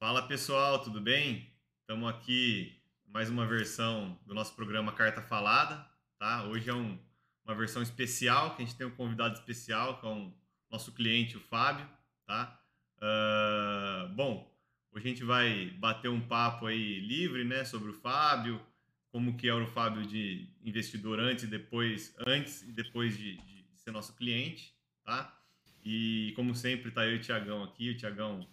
Fala pessoal, tudo bem? Estamos aqui mais uma versão do nosso programa Carta Falada, tá? Hoje é um, uma versão especial, que a gente tem um convidado especial, que é nosso cliente, o Fábio, tá? Uh, bom, hoje a gente vai bater um papo aí livre, né, sobre o Fábio, como que era o Fábio de investidor antes e depois, antes e depois de, de ser nosso cliente, tá? E como sempre, tá eu e o Tiagão aqui, o Tiagão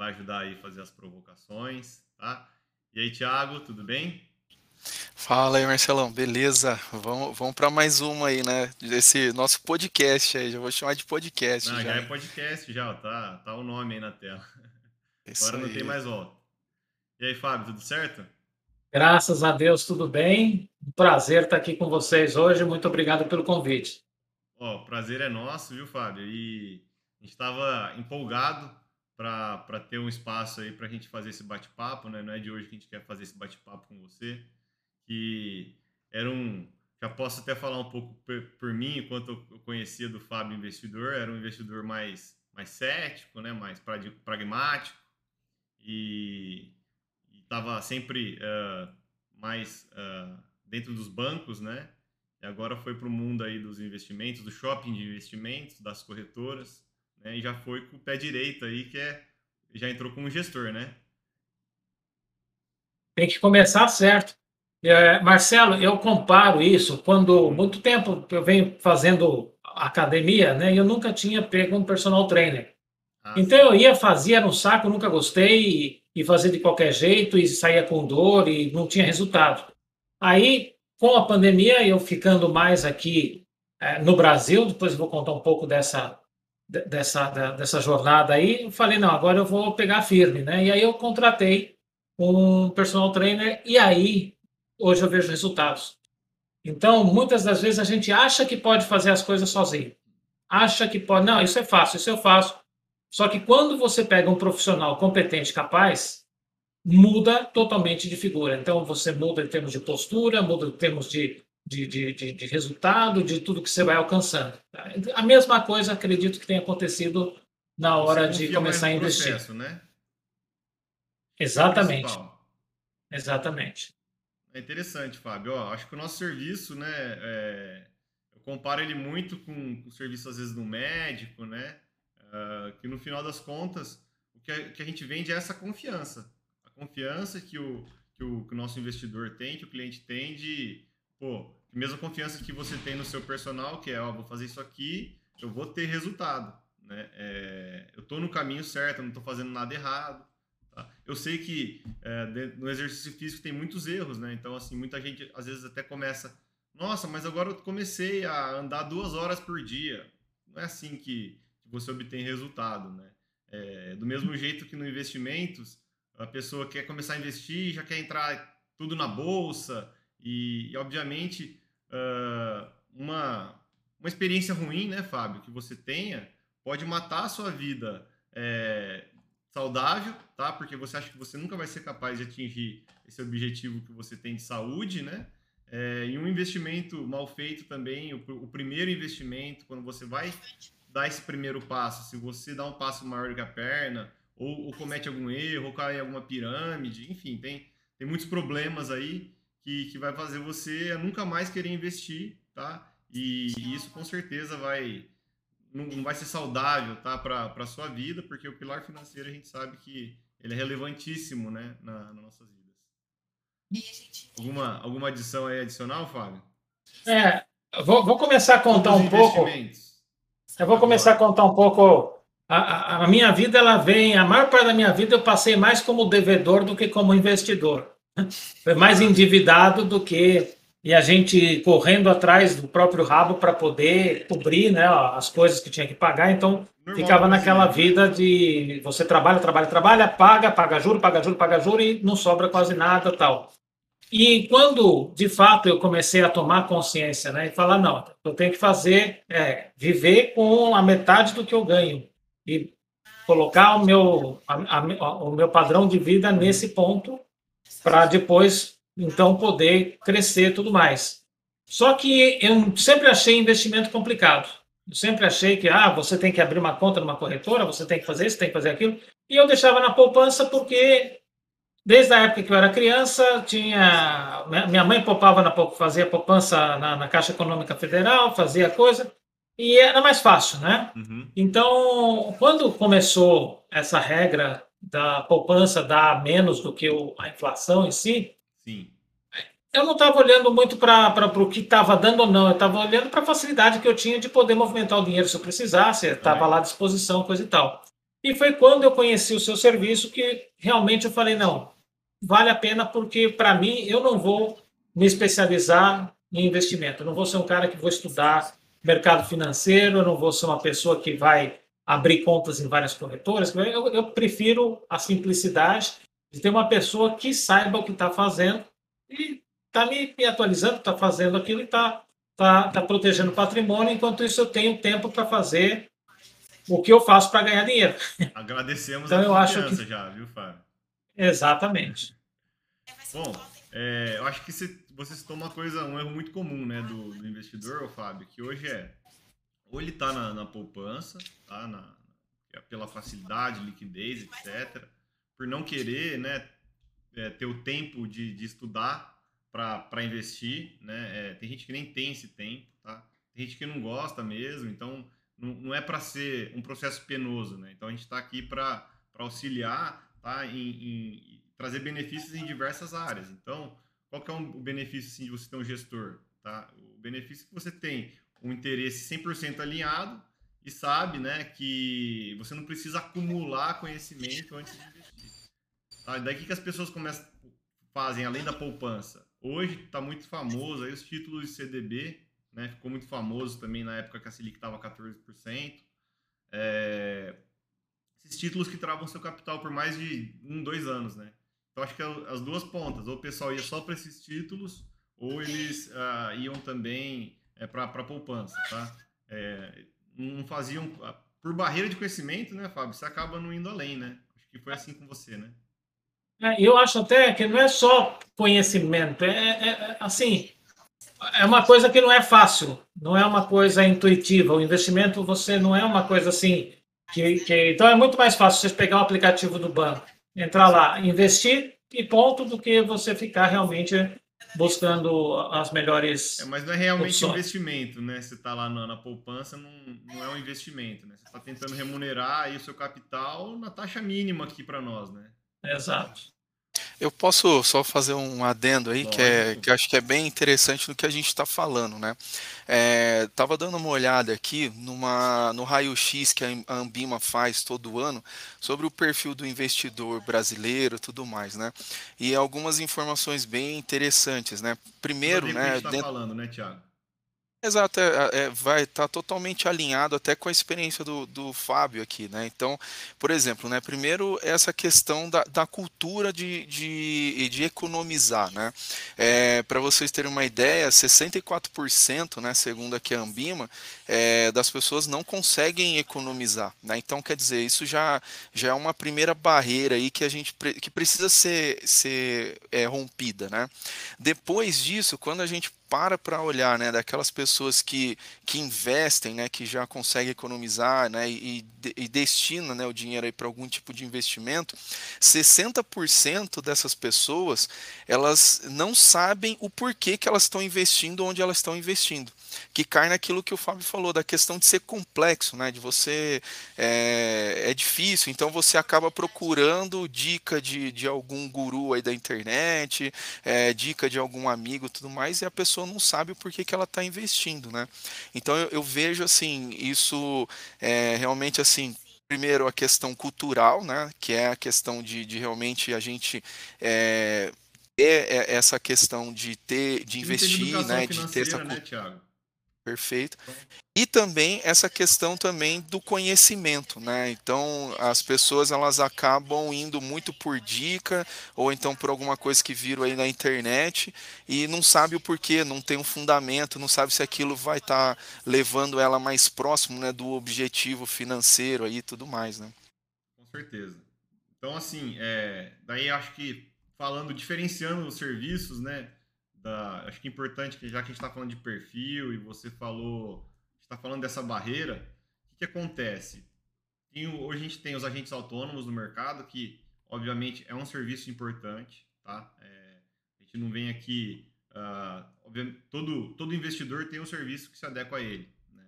vai ajudar aí a fazer as provocações, tá? E aí, Thiago, tudo bem? Fala aí, Marcelão, beleza? Vamos, vamos para mais uma aí, né? Esse nosso podcast aí, já vou chamar de podcast. Não, já. já é podcast já, tá, tá o nome aí na tela. Isso Agora aí. não tem mais volta. E aí, Fábio, tudo certo? Graças a Deus, tudo bem. Um prazer estar aqui com vocês hoje. Muito obrigado pelo convite. Ó, o prazer é nosso, viu, Fábio? E a gente estava empolgado para ter um espaço aí para a gente fazer esse bate-papo, né? Não é de hoje que a gente quer fazer esse bate-papo com você, que era um, já posso até falar um pouco por, por, mim, enquanto eu conhecia do Fábio investidor, era um investidor mais mais cético, né? Mais pragmático e estava sempre uh, mais uh, dentro dos bancos, né? E agora foi para o mundo aí dos investimentos, do shopping de investimentos, das corretoras né? E já foi com o pé direito aí, que é já entrou como gestor, né? Tem que começar certo. É, Marcelo, eu comparo isso quando muito tempo eu venho fazendo academia, né? E eu nunca tinha pego um personal trainer. Ah, então eu ia, fazia, era um saco, nunca gostei, e, e fazia de qualquer jeito, e saía com dor, e não tinha resultado. Aí, com a pandemia, eu ficando mais aqui é, no Brasil, depois eu vou contar um pouco dessa, dessa, dessa jornada aí, eu falei, não, agora eu vou pegar firme, né? E aí eu contratei um personal trainer e aí hoje eu vejo resultados. Então, muitas das vezes a gente acha que pode fazer as coisas sozinho. Acha que pode, não, isso é fácil, isso eu faço. Só que quando você pega um profissional competente, capaz, muda totalmente de figura. Então, você muda em termos de postura, muda em termos de de, de, de, de, resultado, de tudo que você vai alcançando. A mesma coisa, acredito que tenha acontecido na hora de começar a investir. Processo, né? Exatamente. Exatamente. É interessante, Fábio. Ó, acho que o nosso serviço, né, é, eu comparo ele muito com, com o serviço, às vezes, do médico, né, uh, que no final das contas, o que a, que a gente vende é essa confiança. A confiança que o, que o, que o nosso investidor tem, que o cliente tem de pô, mesma confiança que você tem no seu personal, que é, ó, vou fazer isso aqui, eu vou ter resultado, né? É, eu estou no caminho certo, eu não estou fazendo nada errado. Tá? Eu sei que é, no exercício físico tem muitos erros, né? Então, assim, muita gente às vezes até começa, nossa, mas agora eu comecei a andar duas horas por dia. Não é assim que, que você obtém resultado, né? É, do mesmo jeito que no investimentos, a pessoa quer começar a investir, já quer entrar tudo na bolsa, e, e obviamente, uh, uma, uma experiência ruim, né, Fábio, que você tenha, pode matar a sua vida é, saudável, tá? Porque você acha que você nunca vai ser capaz de atingir esse objetivo que você tem de saúde, né? É, e um investimento mal feito também, o, o, primeiro investimento, quando você vai dar esse primeiro passo, se você dá um passo maior que a perna, ou, ou comete algum erro, ou cai em alguma pirâmide, enfim, tem, tem muitos problemas aí que, que vai fazer você nunca mais querer investir, tá? E, e isso com certeza vai não, não vai ser saudável, tá, para a sua vida, porque o pilar financeiro a gente sabe que ele é relevantíssimo, né, na, nas nossas vidas. Alguma, alguma adição aí adicional, Fábio? É, vou, vou começar a contar um pouco. Eu vou começar a contar um pouco. A, a, a, minha vida, ela vem, a maior parte da minha vida eu passei mais como devedor do que como investidor. Foi mais endividado do que e a gente correndo atrás do próprio rabo para poder cobrir né, as coisas que tinha que pagar. Então Normal, ficava naquela vida de você trabalha, trabalha, trabalha, paga, paga juro, paga juro, paga juro e não sobra quase nada tal. E quando de fato eu comecei a tomar consciência né, e falar: não, eu tenho que fazer, é, viver com a metade do que eu ganho e colocar o meu, a, a, o meu padrão de vida nesse ponto para depois, então, poder crescer tudo mais. Só que eu sempre achei investimento complicado. Eu sempre achei que ah, você tem que abrir uma conta numa corretora, você tem que fazer isso, tem que fazer aquilo. E eu deixava na poupança porque desde a época que eu era criança, tinha minha mãe poupava na fazia poupança na, na Caixa Econômica Federal, fazia coisa e era mais fácil, né? Uhum. Então, quando começou essa regra da poupança dar menos do que o, a inflação em si, Sim. eu não estava olhando muito para o que estava dando ou não, eu estava olhando para a facilidade que eu tinha de poder movimentar o dinheiro se eu precisasse, estava lá à disposição, coisa e tal. E foi quando eu conheci o seu serviço que realmente eu falei, não, vale a pena porque, para mim, eu não vou me especializar em investimento, eu não vou ser um cara que vou estudar mercado financeiro, eu não vou ser uma pessoa que vai abrir contas em várias corretoras. Eu, eu prefiro a simplicidade de ter uma pessoa que saiba o que está fazendo e está me, me, atualizando, está fazendo aquilo e está tá, tá protegendo o patrimônio, enquanto isso eu tenho tempo para fazer o que eu faço para ganhar dinheiro. Agradecemos então, a eu acho que... já, viu, Fábio? Exatamente. Bom, é, eu acho que você, você citou uma coisa, um erro muito comum né, do, do investidor, Fábio, que hoje é ou ele está na, na, poupança, tá? Na, pela facilidade, liquidez, etc., por não querer né, é, ter o tempo de, de estudar para investir. Né? É, tem gente que nem tem esse tempo, tá? tem gente que não gosta mesmo, então não, não é para ser um processo penoso. Né? Então a gente está aqui para auxiliar tá? Em, em, trazer benefícios em diversas áreas. Então, qual que é um, o benefício assim, de você ter um gestor? Tá? O benefício que você tem um interesse 100% alinhado e sabe né, que você não precisa acumular conhecimento antes de investir. Tá? Daí que, que as pessoas começam, fazem, além da poupança? Hoje está muito famoso aí os títulos de CDB, né? ficou muito famoso também na época que a Selic estava 14%. É... Esses títulos que travam seu capital por mais de um, dois anos. Né? Então acho que é as duas pontas, ou o pessoal ia só para esses títulos, ou eles uh, iam também é, para poupança, tá? É, não faziam por barreira de conhecimento, né, Fábio? Você acaba não indo além, né? Acho que foi assim com você, né? É, eu acho até que não é só conhecimento, é, é, é, assim, é uma coisa que não é fácil, não é uma coisa intuitiva. O investimento você não é uma coisa assim que, que então é muito mais fácil você pegar o aplicativo do banco, entrar lá, investir e ponto do que você ficar realmente buscando as melhores. É, mas não é realmente opções. investimento, né? Você está lá na, na, poupança, não, não é um investimento, né? Você está tentando remunerar o seu capital na taxa mínima aqui para nós, né? Exato. Eu posso só fazer um adendo aí, que, é, que acho que é bem interessante no que a gente está falando, né? É, tava dando uma olhada aqui numa, no raio-x que a Ambima faz todo ano sobre o perfil do investidor brasileiro e tudo mais, né? E algumas informações bem interessantes, né? Primeiro, né? Que a gente tá dentro... falando, né, Tiago? Exato, é, é, vai estar tá totalmente alinhado até com a experiência do, do Fábio aqui, né? Então, por exemplo, né, primeiro essa questão da, da cultura de, de, de economizar, né? É, Para vocês terem uma ideia, 64%, né, segundo aqui a Ambima, é, das pessoas não conseguem economizar, né? Então, quer dizer, isso já, já é uma primeira barreira aí que a gente que precisa ser, ser é, rompida, né? Depois disso, quando a gente para para olhar, né, daquelas pessoas que, que investem, né, que já conseguem economizar, né, e, e destina, né, o dinheiro aí para algum tipo de investimento, 60% dessas pessoas, elas não sabem o porquê que elas estão investindo onde elas estão investindo que cai naquilo que o Fábio falou, da questão de ser complexo, né? De você. É, é difícil, então você acaba procurando dica de, de algum guru aí da internet, é, dica de algum amigo tudo mais, e a pessoa não sabe o porquê que ela está investindo, né? Então eu, eu, vejo assim, isso é, realmente assim primeiro a questão cultural, né, que é a questão de, de realmente a gente é, ter essa questão de ter, de investir, né, de ter essa né, Thiago? Perfeito. E também essa questão também do conhecimento, né? Então as pessoas elas acabam indo muito por dica ou então por alguma coisa que viram aí na internet e não sabe o porquê, não tem um fundamento, não sabe se aquilo vai estar tá levando ela mais próximo, né, do objetivo financeiro aí e tudo mais, né? Com certeza. Então assim, é, daí acho que falando diferenciando os serviços, né? Da. Acho que é importante que já que a gente está falando de perfil e você falou. está falando dessa barreira, o que, que acontece? tem, hoje a gente tem os agentes autônomos no mercado, que obviamente é um serviço importante, tá? É, a gente não vem aqui. Uh, todo, todo investidor tem um serviço que se adequa a ele. Né?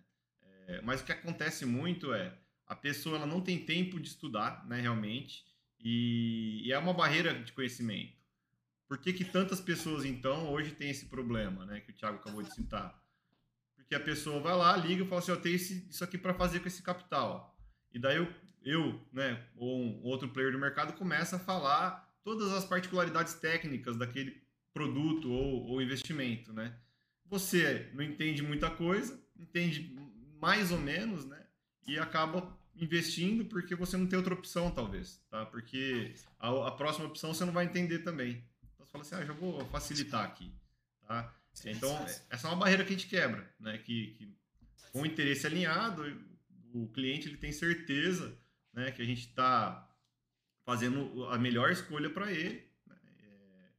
É, mas o que acontece muito é a pessoa ela não tem tempo de estudar, né, realmente, e, e é uma barreira de conhecimento. Por que, que tantas pessoas, então, hoje têm esse problema, né, que o Thiago acabou de citar? Porque a pessoa vai lá, liga e fala assim, eu tenho esse, isso aqui para fazer com esse capital. E daí eu, eu, né, ou um outro player do mercado começa a falar todas as particularidades técnicas daquele produto ou, ou investimento, né? Você não entende muita coisa, entende mais ou menos, né? E acaba investindo porque você não tem outra opção, talvez, tá? Porque a, a próxima opção você não vai entender também. Fala assim, ah, já vou facilitar aqui, tá? Então, essa é uma barreira que a gente quebra, né? Que, que com o interesse alinhado, o cliente ele tem certeza né, que a gente está fazendo a melhor escolha para ele. Né? É,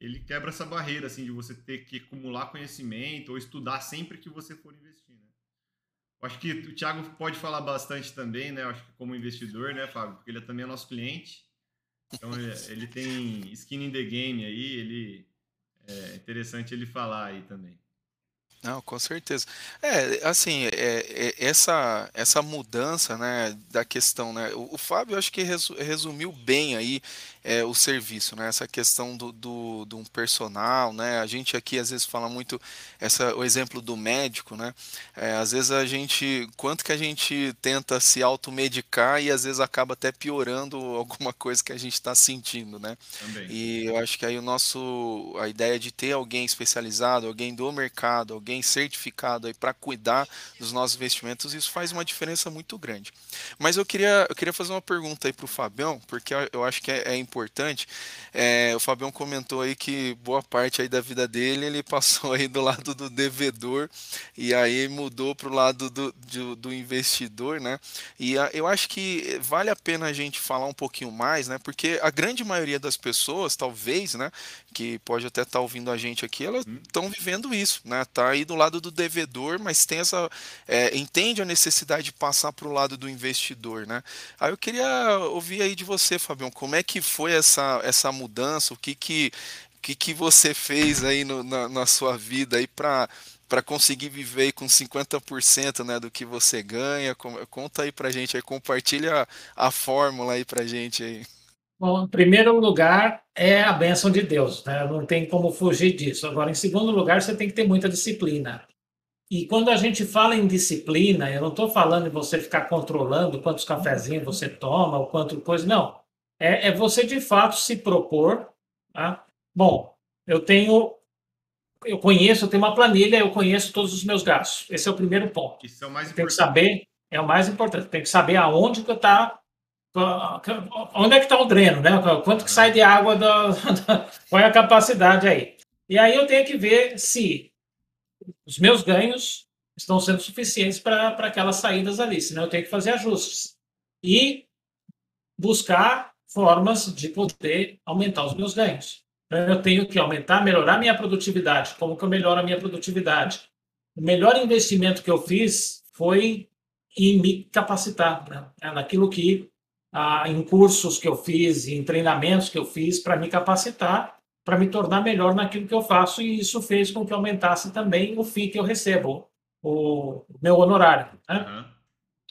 ele quebra essa barreira assim de você ter que acumular conhecimento ou estudar sempre que você for investir. Né? Eu acho que o Thiago pode falar bastante também, né? Eu acho que como investidor, né, Fábio? Porque ele também é nosso cliente. Então ele, tem skin in the game aí, ele é interessante ele falar aí também. Não, com certeza. É, assim, é, é, essa, essa mudança, né, da questão, né, o, o Fábio acho que resu, resumiu bem aí é, o serviço, né, essa questão do, do, do um personal, né, a gente aqui às vezes fala muito essa, o exemplo do médico, né, é, às vezes a gente, quanto que a gente tenta se automedicar e às vezes acaba até piorando alguma coisa que a gente está sentindo, né, Também. e eu acho que aí o nosso, a ideia de ter alguém especializado, alguém do mercado, alguém alguém certificado aí para cuidar dos nossos investimentos, isso faz uma diferença muito grande. Mas eu queria, eu queria fazer uma pergunta aí para o Fabião, porque eu acho que é, é importante. É, o Fabião comentou aí que boa parte aí da vida dele ele passou aí do lado do devedor e aí mudou para o lado do, do, do, investidor, né? E a, eu acho que vale a pena a gente falar um pouquinho mais, né? Porque a grande maioria das pessoas, talvez, né, que pode até estar tá ouvindo a gente aqui, elas estão uhum. vivendo isso, né? Tá aí do lado do devedor, mas tem essa é, entende a necessidade de passar para o lado do investidor, né? Aí eu queria ouvir aí de você, Fabião, como é que foi essa, essa mudança, o que que, que, que você fez aí no, na, na sua vida aí para para conseguir viver com 50% né, do que você ganha? Conta aí para gente, aí, compartilha a, a fórmula aí para gente. Bom, em primeiro lugar, é a bênção de Deus, né? não tem como fugir disso. Agora, em segundo lugar, você tem que ter muita disciplina. E quando a gente fala em disciplina, eu não estou falando em você ficar controlando quantos cafezinhos você toma ou quanto coisa, não. É, é você de fato se propor. Tá? Bom, eu tenho, eu conheço, eu tenho uma planilha, eu conheço todos os meus gastos. Esse é o primeiro ponto. Isso é o mais importante. Tem que saber, é o mais importante. Tem que saber aonde que está Onde é que está o dreno, né? Quanto que sai de água, da, da, qual é a capacidade aí? E aí eu tenho que ver se os meus ganhos estão sendo suficientes para aquelas saídas ali, senão eu tenho que fazer ajustes. E buscar formas de poder aumentar os meus ganhos. Então, eu tenho que aumentar, melhorar minha produtividade. Como que eu melhoro a minha produtividade? O melhor investimento que eu fiz foi em me capacitar né? É naquilo que ah, em cursos que eu fiz, em treinamentos que eu fiz para me capacitar, para me tornar melhor naquilo que eu faço, e isso fez com que aumentasse também o FII que eu recebo, o meu honorário. Né? Uhum.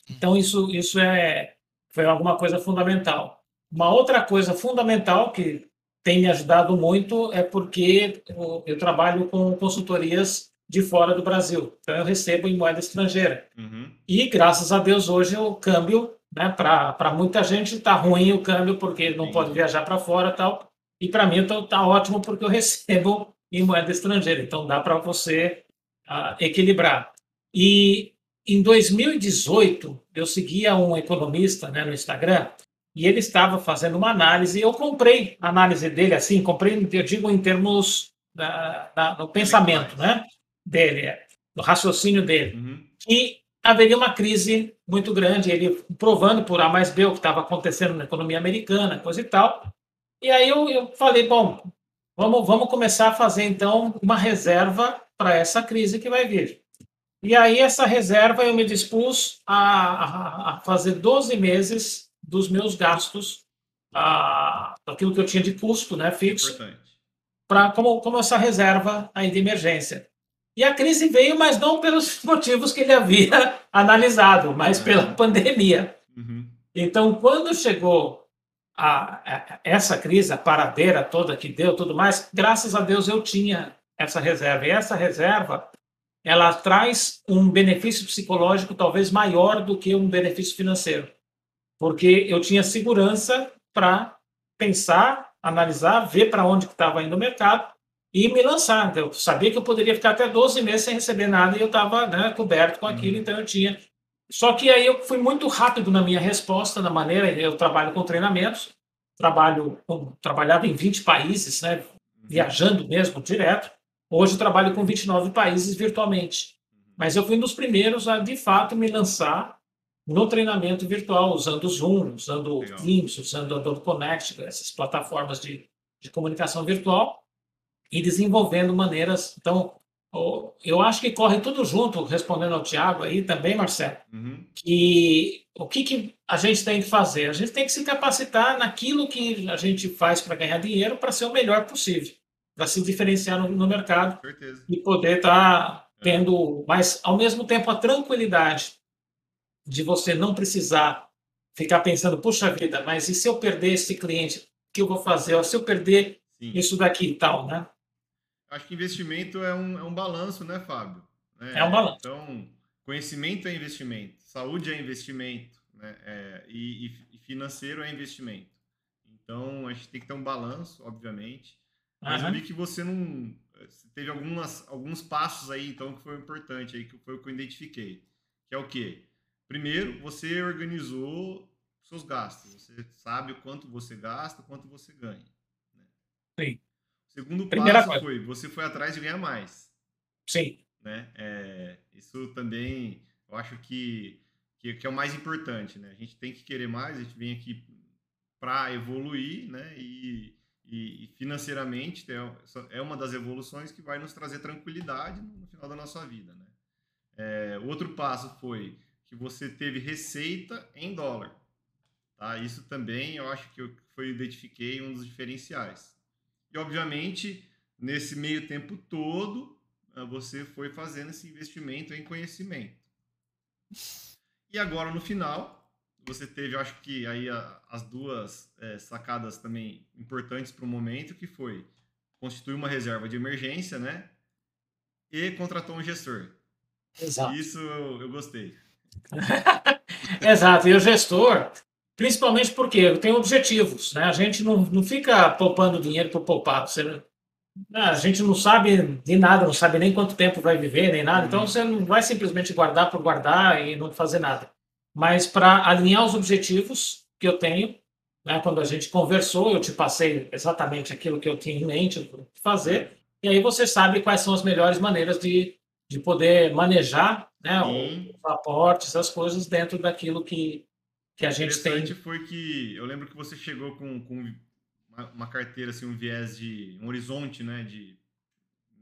Então, isso, isso é, foi alguma coisa fundamental. Uma outra coisa fundamental que tem me ajudado muito é porque eu, trabalho com consultorias de fora do Brasil. Então, eu recebo em moeda estrangeira. Uhum. E, graças a Deus, hoje o câmbio né? Para muita gente está ruim o câmbio porque não Sim. pode viajar para fora tal. E para mim está tá ótimo porque eu recebo em moeda estrangeira. Então dá para você uh, equilibrar. E em 2018 eu seguia um economista né, no Instagram e ele estava fazendo uma análise. Eu comprei a análise dele assim, comprei, eu digo em termos da, da, do pensamento, né? Dele, do raciocínio dele. Uhum. E haveria uma crise muito grande, ele provando por A mais B o que estava acontecendo na economia americana, coisa e tal. E aí eu, eu falei, bom, vamos, vamos começar a fazer então uma reserva para essa crise que vai vir. E aí, essa reserva, eu me dispus a, a, a fazer 12 meses dos meus gastos, a, aquilo que eu tinha de custo né, fixo, para como, como essa reserva aí de emergência. E a crise veio, mas não pelos motivos que ele havia analisado, mas pela pandemia. Uhum. Então, quando chegou a, a, essa crise, a paradeira toda que deu, tudo mais, graças a Deus eu tinha essa reserva. E essa reserva, ela traz um benefício psicológico talvez maior do que um benefício financeiro, porque eu tinha segurança para pensar, analisar, ver para onde estava indo o mercado e me lançar. Eu sabia que eu poderia ficar até 12 meses sem receber nada e eu estava né, coberto com aquilo, uhum. então eu tinha. Só que aí eu fui muito rápido na minha resposta, na maneira, eu trabalho com treinamentos, trabalho, trabalhava em 20 países, né, uhum. viajando mesmo direto. Hoje eu trabalho com 29 países virtualmente. Mas eu fui um dos primeiros a, de fato, me lançar no treinamento virtual, usando o Zoom, usando o Teams, usando o Adobe Connect, essas plataformas de, de comunicação virtual, e desenvolvendo maneiras. Então, eu acho que corre tudo junto, respondendo ao Tiago aí também, Marcelo, uhum. que o que, que a gente tem que fazer? A gente tem que se capacitar naquilo que a gente faz para ganhar dinheiro para ser o melhor possível para se diferenciar no, no mercado e poder estar tá é. tendo, mas ao mesmo tempo a tranquilidade de você não precisar ficar pensando, puxa vida, mas e se eu perder esse cliente, o que eu vou fazer? Ou se eu perder Sim. isso daqui e tal, né? Acho que investimento é um, é um balanço, né, Fábio? É, é um balanço. Então, conhecimento é investimento, saúde é investimento, né? É, e, e financeiro é investimento. Então, a gente tem que ter um balanço, obviamente. Mas uhum. eu vi que você não. Você teve algumas, alguns passos aí, então, que foi importante aí, que foi o que eu identifiquei. Que é o quê? Primeiro, você organizou seus gastos. Você sabe o quanto você gasta, quanto você ganha. Né? Sim. Segundo Primeira passo coisa. foi, você foi atrás de ganhar mais. Sim. Né? É, isso também, eu acho que, que, que, é o mais importante, né? A gente tem que querer mais, a gente vem aqui para evoluir, né? E, e, e financeiramente é, é uma das evoluções que vai nos trazer tranquilidade no final da nossa vida. Né? É, outro passo foi que você teve receita em dólar. Tá? Isso também eu acho que eu foi identifiquei um dos diferenciais. E obviamente nesse meio tempo todo ah, você foi fazendo esse investimento em conhecimento. E agora no final você teve, acho que aí a, as duas é, sacadas também importantes para o momento, que foi constituir uma reserva de emergência, né? E contratou um gestor. Exato. Isso eu, eu gostei. Exato. E o gestor, principalmente porque tem objetivos, né? A gente não, não fica poupando dinheiro por poupar. Você, né? a gente não sabe de nada, não sabe nem quanto tempo vai viver, nem nada. Então uhum. você não vai simplesmente guardar por guardar e não fazer nada mas para alinhar os objetivos que eu tenho. Né? Quando a gente conversou, eu te passei exatamente aquilo que eu tinha em mente de fazer, e aí você sabe quais são as melhores maneiras de, de poder manejar né, os aportes, as coisas dentro daquilo que, que a gente tem. foi que eu lembro que você chegou com, com uma, uma, carteira, assim, um viés de um horizonte, né, de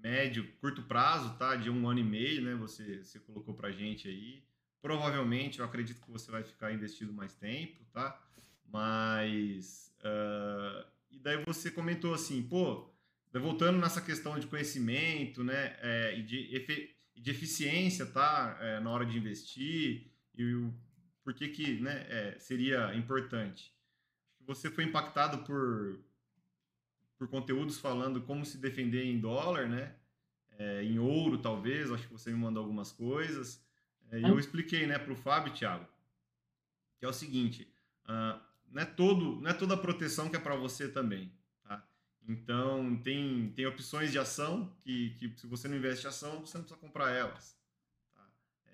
médio, curto prazo, tá, de um ano e meio, né, você, você colocou para gente aí. Provavelmente, eu acredito que você vai ficar investido mais tempo, tá? Mas. Uh, e daí você comentou assim, pô, voltando nessa questão de conhecimento, né? É, e de, de eficiência, tá? É, na hora de investir e o, por que, que né, é, seria importante. Você foi impactado por, por conteúdos falando como se defender em dólar, né? É, em ouro, talvez. Acho que você me mandou algumas coisas. É, eu expliquei né, para o Fábio, Thiago, que é o seguinte: uh, não, é todo, não é toda proteção que é para você também. Tá? Então, tem, tem opções de ação que, que, se você não investe em ação, você não precisa comprar elas.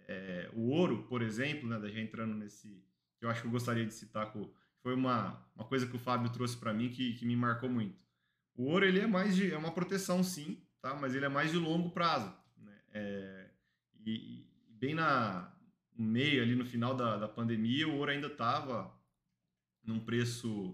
É, o ouro, por exemplo, né, já entrando nesse. eu acho que eu gostaria de citar, foi uma, uma coisa que o Fábio trouxe para mim que, que me marcou muito. O ouro ele é mais de, é uma proteção, sim, tá? mas ele é mais de longo prazo. Né? É, e, bem na, no meio, ali no final da, da pandemia, o ouro ainda estava num preço,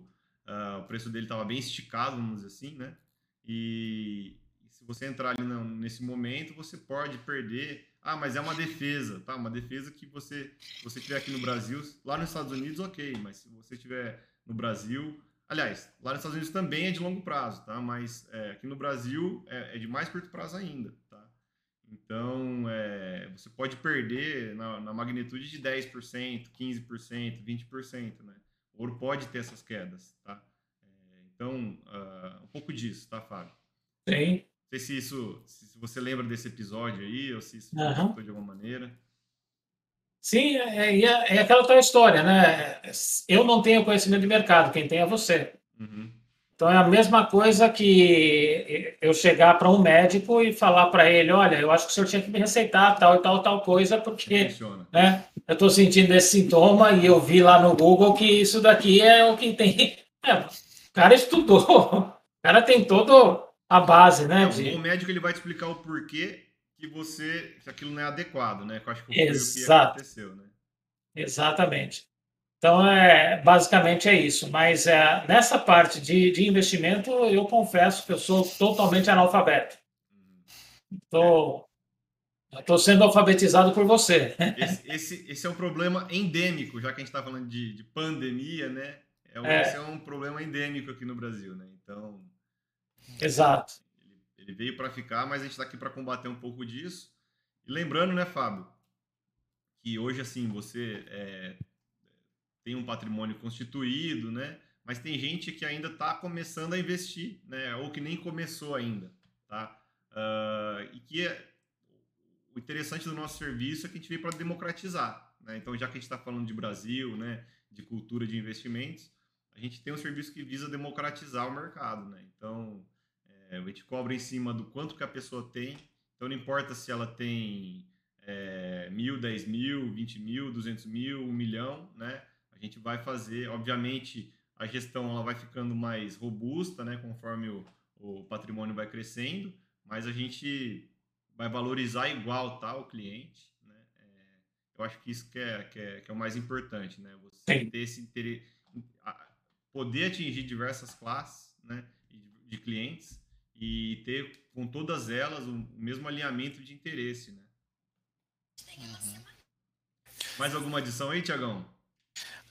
uh, o preço dele estava bem esticado, vamos dizer assim, né? E se você entrar ali nesse momento, você pode perder. Ah, mas é uma defesa, tá? Uma defesa que você, você estiver aqui no Brasil, lá nos Estados Unidos, ok, mas se você estiver no Brasil, aliás, lá nos Estados Unidos também é de longo prazo, tá? Mas é, aqui no Brasil é, é, de mais curto prazo ainda, tá? Então, é, você pode perder na, na magnitude de 10%, 15%, 20%, né? O ouro pode ter essas quedas, tá? É, então, uh, um pouco disso, tá, Fábio? Sim. Não sei se isso, se você lembra desse episódio aí, ou se isso uhum. de alguma maneira. Sim, é, é, é, aquela tua história, né? Eu não tenho conhecimento de mercado, quem tem é você. Uhum. Então é a mesma coisa que eu chegar para um médico e falar para ele, olha, eu acho que o senhor tinha que me receitar tal e tal tal coisa, porque né, eu estou sentindo esse sintoma e eu vi lá no Google que isso daqui é o que tem. É, o cara estudou, o cara tem todo a base, né? Não, de... O médico ele vai te explicar o porquê que você que aquilo não é adequado, né? Que eu acho que foi o que aconteceu, né? Exatamente. Então, é, basicamente é isso. Mas é, nessa parte de, de investimento, eu confesso que eu sou totalmente analfabeto. Estou uhum. sendo alfabetizado por você. Esse, esse, esse, é um problema endêmico, já que a gente está falando de, de, pandemia, né? É, um, é. Esse é um problema endêmico aqui no Brasil, né? Então. Exato. Ele, ele veio para ficar, mas a gente está aqui para combater um pouco disso. E lembrando, né, Fábio, que hoje, assim, você é, tem um patrimônio constituído, né? Mas tem gente que ainda está começando a investir, né? Ou que nem começou ainda, tá? Uh, e que é, o interessante do nosso serviço é que a gente veio para democratizar, né? Então, já que a gente está falando de Brasil, né? De cultura de investimentos, a gente tem um serviço que visa democratizar o mercado, né? Então, é, a gente cobra em cima do quanto que a pessoa tem. Então, não importa se ela tem é, mil, dez mil, vinte mil, duzentos mil, um milhão, né? A gente vai fazer, obviamente, a gestão ela vai ficando mais robusta, né, conforme o, o patrimônio vai crescendo, mas a gente vai valorizar igual tá, o cliente. Né? É, eu acho que isso que é, que é, que é o mais importante, né? Você Sim. ter esse interesse, poder atingir diversas classes né, de, de clientes e ter com todas elas o mesmo alinhamento de interesse, né? Uhum. Mais alguma adição aí, Tiagão?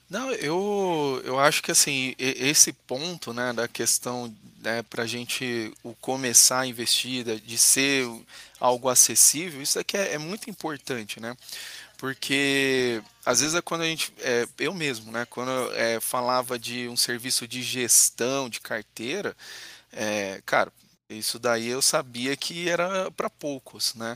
Não, eu, eu acho que assim, esse ponto, né, da questão, né, para a gente o começar a investir, de ser algo acessível, isso aqui é, é muito importante, né? Porque às vezes é quando a gente, é, eu mesmo, né, quando eu é, falava de um serviço de gestão de carteira, é, cara, isso daí eu sabia que era para poucos, né?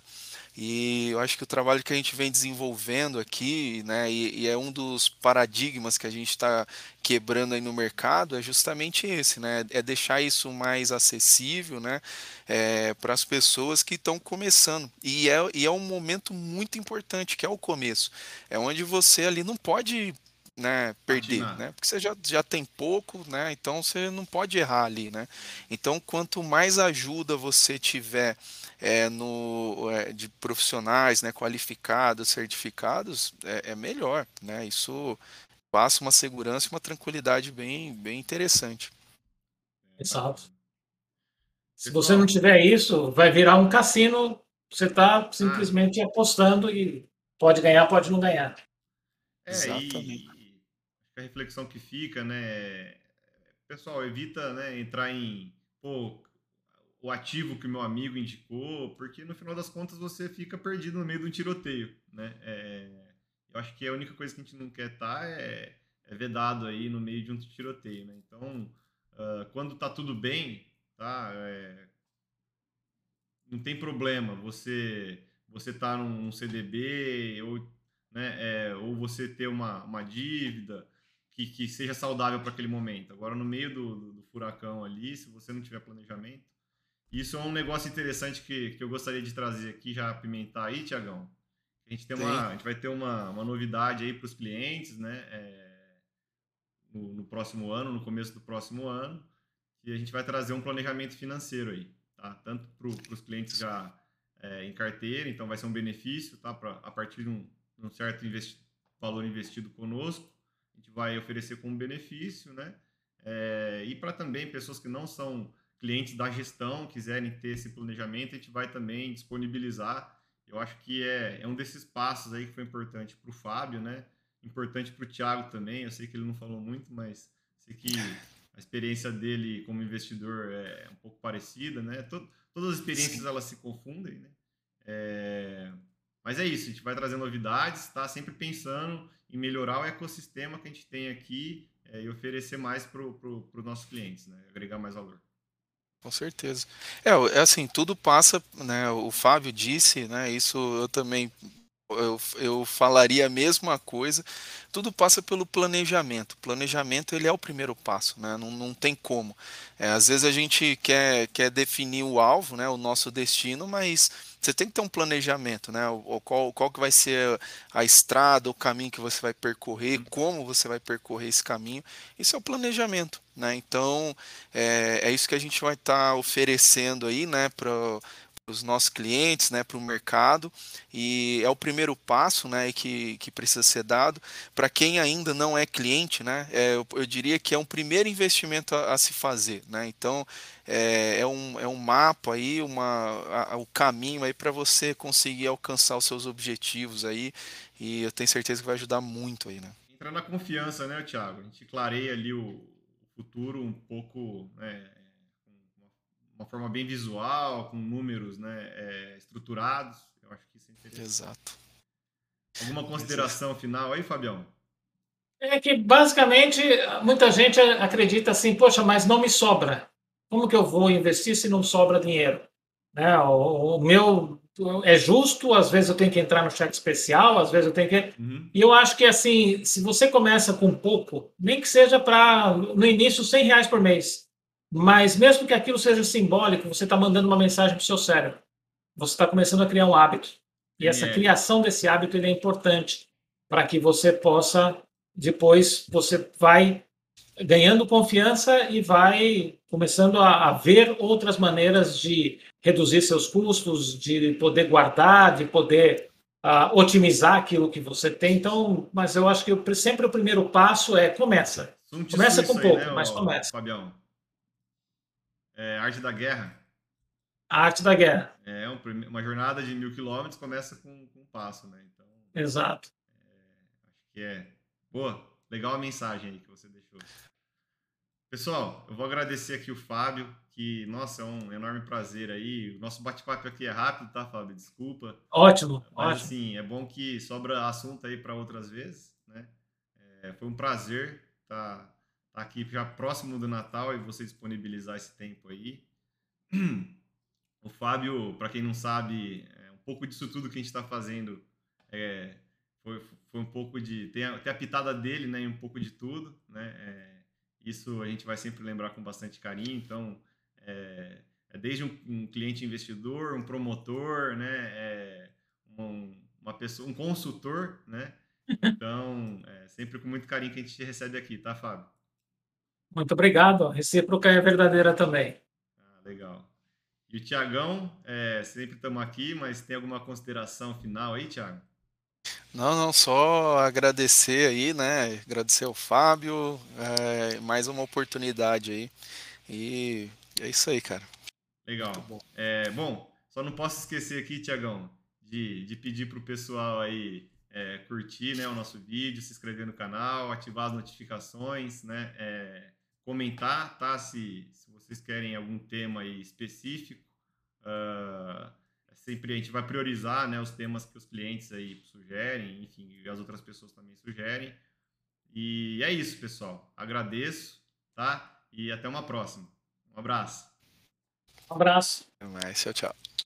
E eu acho que o trabalho que a gente vem desenvolvendo aqui, né, e, e é um dos paradigmas que a gente está quebrando aí no mercado, é justamente esse, né, é deixar isso mais acessível, né, é, para as pessoas que estão começando. E é, e é um momento muito importante, que é o começo. É onde você ali não pode né, perder, né? Porque você já, já tem pouco, né? Então você não pode errar ali, né? Então quanto mais ajuda você tiver é, no, é, de profissionais né, qualificados, certificados, é, é, melhor. Né? Isso passa uma segurança e uma tranquilidade bem, bem interessante. Exato. Se você não tiver isso, vai virar um cassino. Você está simplesmente ah. apostando e pode ganhar, pode não ganhar. É, Exatamente. A reflexão que fica, né? Pessoal, evita né, entrar em. Pô, o ativo que o meu amigo indicou, porque no final das contas você fica perdido no meio de um tiroteio, né? É, eu acho que a única coisa que a gente não quer estar tá é, é vedado aí no meio de um tiroteio, né? Então, uh, quando tá tudo bem, tá? É, não tem problema você você tá num CDB ou, né, é, ou você ter uma, uma dívida que, que seja saudável para aquele momento. Agora, no meio do, do, do furacão ali, se você não tiver planejamento, isso é um negócio interessante que, que eu gostaria de trazer aqui, já apimentar aí, Tiagão. A gente, tem uma, a gente vai ter uma, uma novidade aí para os clientes, né? É, no, no, próximo ano, no começo do próximo ano, e a gente vai trazer um planejamento financeiro aí, tá? Tanto para os clientes já é, em carteira, então vai ser um benefício, tá? Pra, a partir de um, de um certo investi valor investido conosco, gente vai oferecer como benefício, né? É, e para também pessoas que não são clientes da gestão quiserem ter esse planejamento, a gente vai também disponibilizar. Eu acho que é, é um desses passos aí que foi importante para o Fábio, né? Importante para o Thiago também. Eu sei que ele não falou muito, mas sei que a experiência dele como investidor é um pouco parecida, né? todas as experiências elas se confundem, né? É, mas é isso, a gente vai trazer novidades, está sempre pensando em melhorar o ecossistema que a gente tem aqui é, e oferecer mais para os nossos clientes, né? agregar mais valor. Com certeza. É, é assim, tudo passa, né? O Fábio disse, né? Isso eu também eu, eu falaria a mesma coisa. Tudo passa pelo planejamento. Planejamento ele é o primeiro passo, né? não, não tem como. É, às vezes a gente quer, quer definir o alvo, né? o nosso destino, mas você tem que ter um planejamento, né? O, qual, qual que vai ser a estrada, o caminho que você vai percorrer, uhum. como você vai percorrer esse caminho. Isso é o planejamento, né? Então é, é isso que a gente vai estar tá oferecendo aí, né? Para os nossos clientes, né, para o mercado, e é o primeiro passo, né, que, que precisa ser dado. Para quem ainda não é cliente, né, é, eu, eu, diria que é um primeiro investimento a, a se fazer, né, então é, é, um, é um mapa aí, uma, a, o caminho aí para você conseguir alcançar os seus objetivos aí, e eu tenho certeza que vai ajudar muito aí, né. Entra na confiança, né, Thiago? A gente clareia ali o futuro um pouco, né, uma forma bem visual, com números né, é, estruturados. Eu acho que isso é interessante. Exato. Alguma consideração Exato. final aí, Fabião? É que basicamente muita gente acredita assim, poxa, mas não me sobra. Como que eu vou investir se não sobra dinheiro? Né? O, o meu é justo, às vezes eu tenho que entrar no cheque especial, às vezes eu tenho que. Uhum. E eu acho que assim, se você começa com pouco, nem que seja para no início 100 reais por mês, mas mesmo que aquilo seja simbólico, você está mandando uma mensagem para o seu cérebro. Você está começando a criar um hábito. E essa é. criação desse hábito é importante para que você possa, depois, você vai ganhando confiança e vai começando a, a, ver outras maneiras de reduzir seus custos, de poder guardar, de poder uh, otimizar aquilo que você tem. Então, mas eu acho que sempre o primeiro passo é começa. Começa com pouco, aí, né, mas começa. Fabião. É, Arte da Guerra. A Arte da Guerra. É, uma jornada de mil quilômetros começa com, com um passo, né? Então, Exato. É, acho que é. Boa, legal a mensagem aí que você deixou. Pessoal, eu vou agradecer aqui o Fábio, que, nossa, é um enorme prazer aí. O nosso bate-papo aqui é rápido, tá, Fábio? Desculpa. Ótimo, Mas, ótimo. assim, é bom que sobra assunto aí para outras vezes, né? É, foi um prazer estar tá tá aqui já próximo do Natal e você disponibilizar esse tempo aí. O Fábio, para quem não sabe, é um pouco disso tudo que a gente está fazendo é, foi, foi um pouco de. Tem a, tem a pitada dele, né? Um pouco de tudo, né? É, isso a gente vai sempre lembrar com bastante carinho. Então, é, é desde um, um, cliente investidor, um promotor, né? É, um, uma pessoa, um consultor, né? Então, é sempre com muito carinho que a gente recebe aqui, tá, Fábio? Muito obrigado. A recíproca é verdadeira também. Ah, legal. E o Tiagão, é, sempre estamos aqui, mas tem alguma consideração final aí, Tiago? Não, não, só agradecer aí, né? Agradecer ao Fábio, é, mais uma oportunidade aí. E é isso aí, cara. Legal. Bom. É, bom, só não posso esquecer aqui, Tiagão, de, de pedir para o pessoal aí é, curtir né, o nosso vídeo, se inscrever no canal, ativar as notificações, né? É, comentar, tá? Se, se vocês querem algum tema aí específico, uh, sempre a gente vai priorizar, né, os temas que os clientes aí sugerem, enfim, e as outras pessoas também sugerem. E é isso, pessoal. Agradeço, tá? E até uma próxima. Um abraço. Um abraço. Até mais. Tchau, tchau.